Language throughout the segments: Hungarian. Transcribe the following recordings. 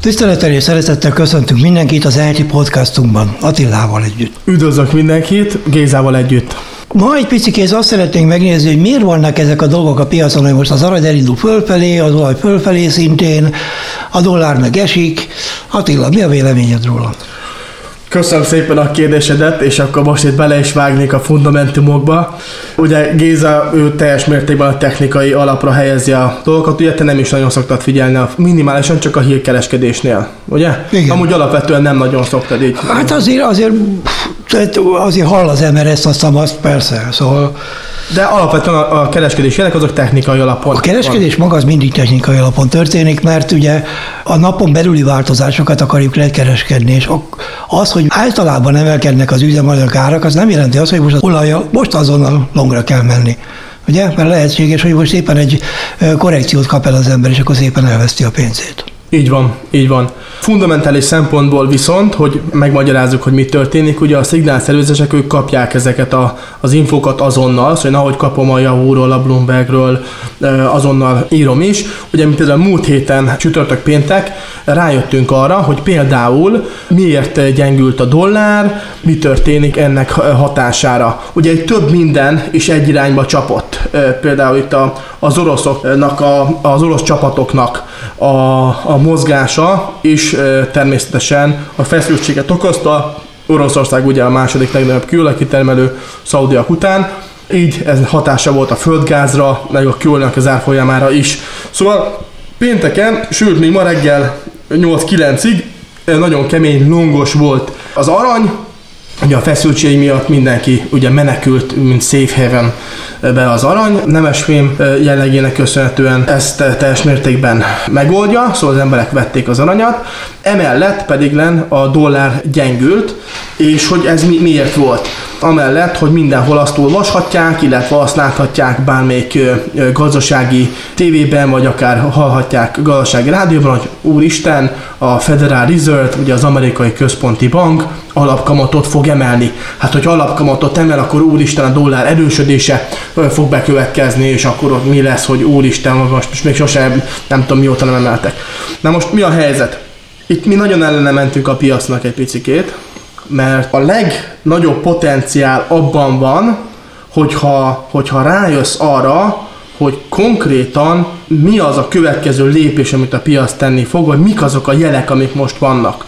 Tisztelettel és szeretettel köszöntünk mindenkit az ELTI podcastunkban, Attilával együtt. Üdvözlök mindenkit, Gézával együtt. Ma egy picit azt szeretnénk megnézni, hogy miért vannak ezek a dolgok a piacon, hogy most az arany elindul fölfelé, az olaj fölfelé szintén, a dollár meg esik. Attila, mi a véleményed róla? Köszönöm szépen a kérdésedet, és akkor most itt bele is vágnék a fundamentumokba. Ugye Géza, ő teljes mértékben a technikai alapra helyezi a dolgokat, ugye te nem is nagyon szoktad figyelni, a, minimálisan csak a hírkereskedésnél, ugye? Igen. Amúgy alapvetően nem nagyon szoktad így. Hát azért, azért, azért hall az ember ezt, azt, azt persze, szóval de alapvetően a, a kereskedés jelek azok technikai alapon. A kereskedés van. maga az mindig technikai alapon történik, mert ugye a napon belüli változásokat akarjuk lekereskedni, és az, hogy általában emelkednek az üzemanyag árak, az nem jelenti azt, hogy most az olajjal most azonnal longra kell menni. Ugye? Mert lehetséges, hogy most éppen egy korrekciót kap el az ember, és akkor szépen elveszti a pénzét. Így van, így van. Fundamentális szempontból viszont, hogy megmagyarázzuk, hogy mi történik, ugye a szignálszervezések ők kapják ezeket a, az infokat azonnal, szóval ahogy kapom a Yahoo-ról, a Bloombergről, azonnal írom is. Ugye, mint például múlt héten, csütörtök péntek, rájöttünk arra, hogy például miért gyengült a dollár, mi történik ennek hatására. Ugye egy több minden is egy irányba csapott. Például itt a, az oroszoknak, a, az orosz csapatoknak a, a mozgása is természetesen a feszültséget okozta. Oroszország ugye a második legnagyobb kőolajkitermelő Szaudiak után, így ez hatása volt a földgázra, meg a kőolajnak az árfolyamára is. Szóval pénteken, sőt még ma reggel 8-9-ig nagyon kemény, longos volt az arany, Ugye a feszültség miatt mindenki ugye menekült, mint safe haven be az arany. Nemesfém jellegének köszönhetően ezt teljes mértékben megoldja, szóval az emberek vették az aranyat. Emellett pedig len a dollár gyengült, és hogy ez mi, miért volt. Amellett, hogy mindenhol azt olvashatják, illetve azt láthatják bármelyik gazdasági tévében, vagy akár hallhatják gazdasági rádióban, hogy úristen, a Federal Reserve, ugye az amerikai központi bank alapkamatot fog emelni. Hát, hogy alapkamatot emel, akkor úristen a dollár erősödése fog bekövetkezni, és akkor ott mi lesz, hogy úristen, most, most még sosem nem tudom mióta nem emeltek. Na most mi a helyzet? Itt mi nagyon ellene mentünk a piacnak egy picikét, mert a legnagyobb potenciál abban van, hogyha, hogyha rájössz arra, hogy konkrétan mi az a következő lépés, amit a piac tenni fog, vagy mik azok a jelek, amik most vannak.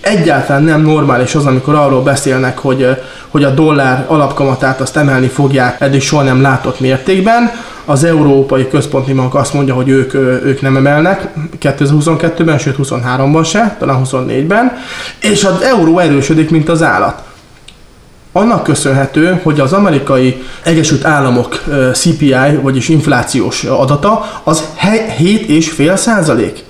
Egyáltalán nem normális az, amikor arról beszélnek, hogy, hogy a dollár alapkamatát azt emelni fogják eddig soha nem látott mértékben. Az Európai Központi Bank azt mondja, hogy ők, ők nem emelnek 2022-ben, sőt 23-ban se, talán 24-ben, és az euró erősödik, mint az állat annak köszönhető, hogy az amerikai Egyesült Államok CPI, vagyis inflációs adata, az 7,5 százalék.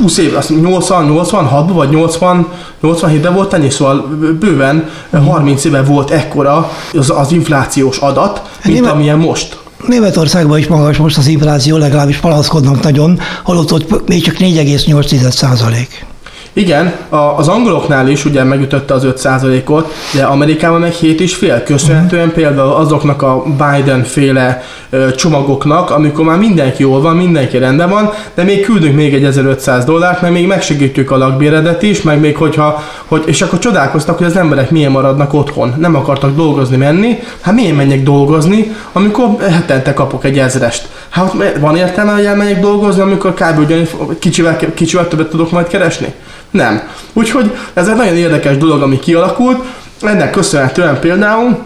20 év, 80, 86 vagy 80, 87-ben volt ennyi, szóval bőven 30 éve volt ekkora az, az inflációs adat, mint Német, amilyen most. Németországban is magas most az infláció, legalábbis palaszkodnak nagyon, holott ott még csak 4,8 százalék. Igen, a, az angoloknál is ugye megütötte az 5%-ot, de Amerikában meg 7,5, köszönhetően uh-huh. például azoknak a Biden-féle ö, csomagoknak, amikor már mindenki jól van, mindenki rendben van, de még küldünk még egy 1500 dollárt, mert még megsegítjük a lakbéredet is, meg még hogyha, hogy, és akkor csodálkoztak, hogy az emberek milyen maradnak otthon, nem akartak dolgozni menni, hát milyen menjek dolgozni, amikor hetente kapok egy ezrest. Hát van értelme, hogy elmenjek dolgozni, amikor kb. ugyan kicsivel, kicsivel többet tudok majd keresni? Nem. Úgyhogy ez egy nagyon érdekes dolog, ami kialakult. Ennek köszönhetően például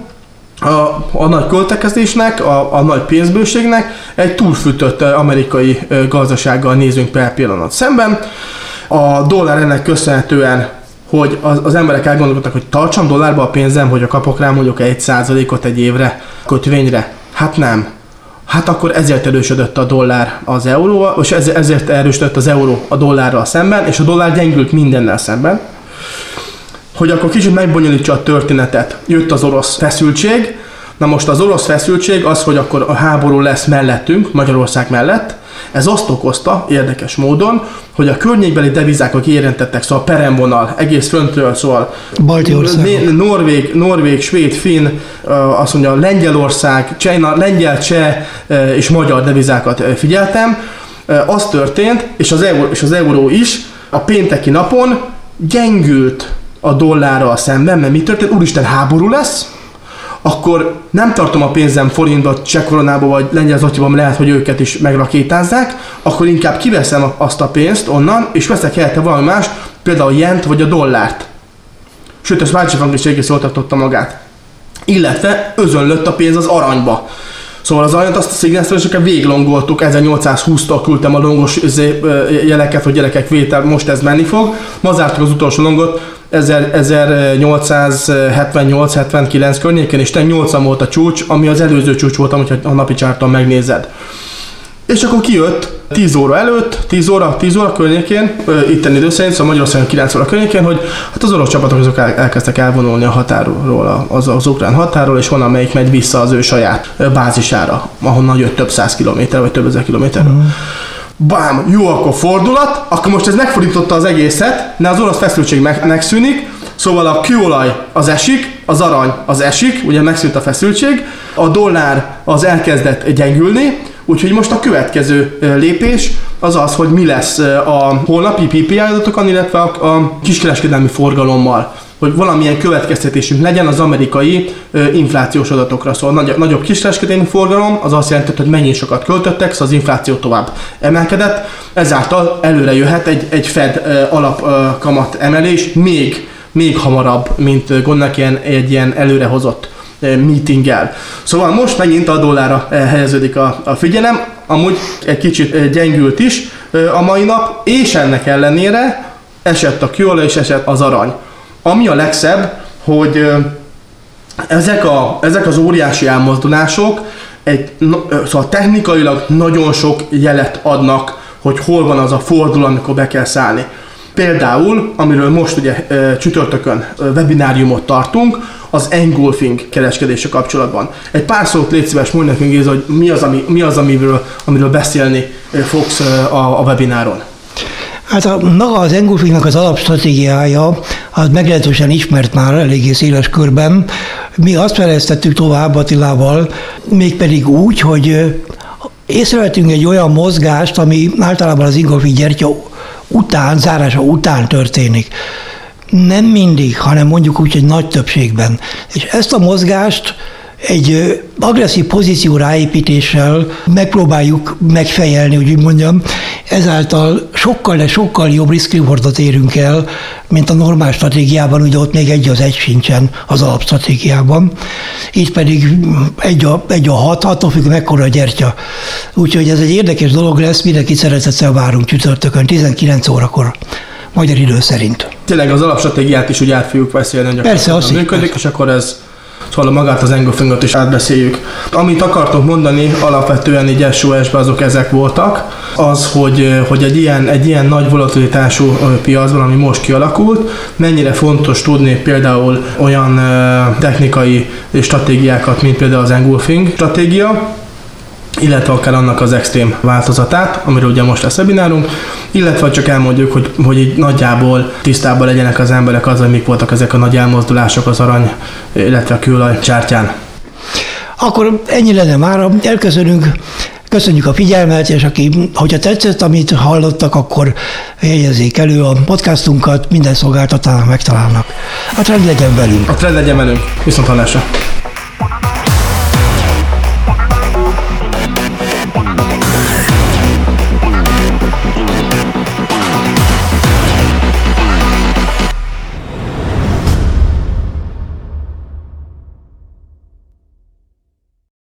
a, a nagy költekezésnek, a, a nagy pénzbőségnek egy túlfűtött amerikai gazdasággal nézünk per pillanat szemben. A dollár ennek köszönhetően hogy az, az emberek elgondolkodtak, hogy tartsam dollárba a pénzem, hogy a kapok rá mondjuk egy százalékot egy évre kötvényre. Hát nem hát akkor ezért erősödött a dollár az euró, és ezért erősödött az euró a dollárral szemben, és a dollár gyengült mindennel szemben. Hogy akkor kicsit megbonyolítsa a történetet, jött az orosz feszültség, Na most az orosz feszültség az, hogy akkor a háború lesz mellettünk, Magyarország mellett, ez azt okozta érdekes módon, hogy a környékbeli devizák, akik érintettek, szóval peremvonal, egész föntről, szóval Norvég, Norvég, Svéd, Finn, azt mondja Lengyelország, Csajna, lengyel, cseh és magyar devizákat figyeltem, az történt, és az, euró, és az euró is, a pénteki napon gyengült a dollárral szemben, mert mi történt? Úristen, háború lesz, akkor nem tartom a pénzem forintba, csekkoronába vagy lengyel zotyiban, lehet, hogy őket is megrakétázzák, akkor inkább kiveszem azt a pénzt onnan, és veszek helyette valami más, például jent vagy a dollárt. Sőt, a svájci frank is egész magát. Illetve özönlött a pénz az aranyba. Szóval az aranyat azt a szignálszerűseket véglongoltuk, 1820-tól küldtem a longos jeleket, hogy gyerekek vétel, most ez menni fog. Ma zártuk az utolsó longot, 1878-79 környékén, és 8 volt a csúcs, ami az előző csúcs volt, amit a napi csárton megnézed. És akkor kijött 10 óra előtt, 10 óra, 10 óra környékén, itten idő szerint, szóval Magyarországon 9 óra környékén, hogy hát az orosz csapatok azok el, elkezdtek elvonulni a határról, az, az ukrán határól, és honnan melyik megy vissza az ő saját bázisára, ahonnan jött több száz kilométer, vagy több ezer kilométer. Mm bám, jó, akkor fordulat, akkor most ez megfordította az egészet, de az orosz feszültség meg, megszűnik, szóval a kőolaj az esik, az arany az esik, ugye megszűnt a feszültség, a dollár az elkezdett gyengülni, úgyhogy most a következő lépés az az, hogy mi lesz a holnapi PPI adatokon, illetve a, a kiskereskedelmi forgalommal hogy valamilyen következtetésünk legyen az amerikai ö, inflációs adatokra. Szóval nagy, nagyobb kiskereskedelmi forgalom az azt jelenti, hogy mennyi sokat költöttek, szóval az infláció tovább emelkedett, ezáltal előre jöhet egy, egy Fed ö, alapkamat emelés még, még hamarabb, mint gondolnak ilyen, egy ilyen előrehozott meetinggel. Szóval most megint a dollárra helyeződik a, a figyelem, amúgy egy kicsit gyengült is a mai nap, és ennek ellenére esett a kőolaj és esett az arany. Ami a legszebb, hogy ezek, a, ezek az óriási elmozdulások egy, szóval technikailag nagyon sok jelet adnak, hogy hol van az a fordul, amikor be kell szállni. Például, amiről most ugye csütörtökön webináriumot tartunk, az engulfing kereskedése kapcsolatban. Egy pár szót légy szíves, mondj nekünk, hogy mi az, ami, mi az amiről, amiről beszélni fogsz a, a webináron. Hát a, maga az engulfingnak az alapstratégiája az meglehetősen ismert már eléggé széles körben. Mi azt fejlesztettük tovább Attilával, mégpedig úgy, hogy észrevettünk egy olyan mozgást, ami általában az engulfing gyertya után, zárása után történik. Nem mindig, hanem mondjuk úgy, hogy nagy többségben. És ezt a mozgást egy agresszív pozíció ráépítéssel megpróbáljuk megfejelni, hogy úgy mondjam, ezáltal sokkal, de sokkal jobb risk érünk el, mint a normál stratégiában, ugye ott még egy az egy sincsen az alapstratégiában. Itt pedig egy a, egy a hat, attól függ, mekkora a gyertya. Úgyhogy ez egy érdekes dolog lesz, mindenki szeretettel várunk csütörtökön, 19 órakor magyar idő szerint. Tényleg az alapstratégiát is úgy át fogjuk beszélni, hogy Persze, az működik, és akkor ez Szóval magát az engulfingot is átbeszéljük. Amit akartok mondani, alapvetően így SOS-ben azok ezek voltak, az, hogy, hogy egy, ilyen, egy ilyen nagy volatilitású piacban, ami most kialakult, mennyire fontos tudni például olyan technikai stratégiákat, mint például az engulfing stratégia, illetve akár annak az extrém változatát, amiről ugye most lesz webinárunk, illetve csak elmondjuk, hogy, hogy így nagyjából tisztában legyenek az emberek az, hogy mik voltak ezek a nagy elmozdulások az arany, illetve a kőolaj csártyán. Akkor ennyi lenne már, elköszönünk. Köszönjük a figyelmet, és aki, hogyha tetszett, amit hallottak, akkor helyezzék elő a podcastunkat, minden szolgáltatának megtalálnak. A trend legyen velünk. A trend legyen velünk. Viszont hallásra.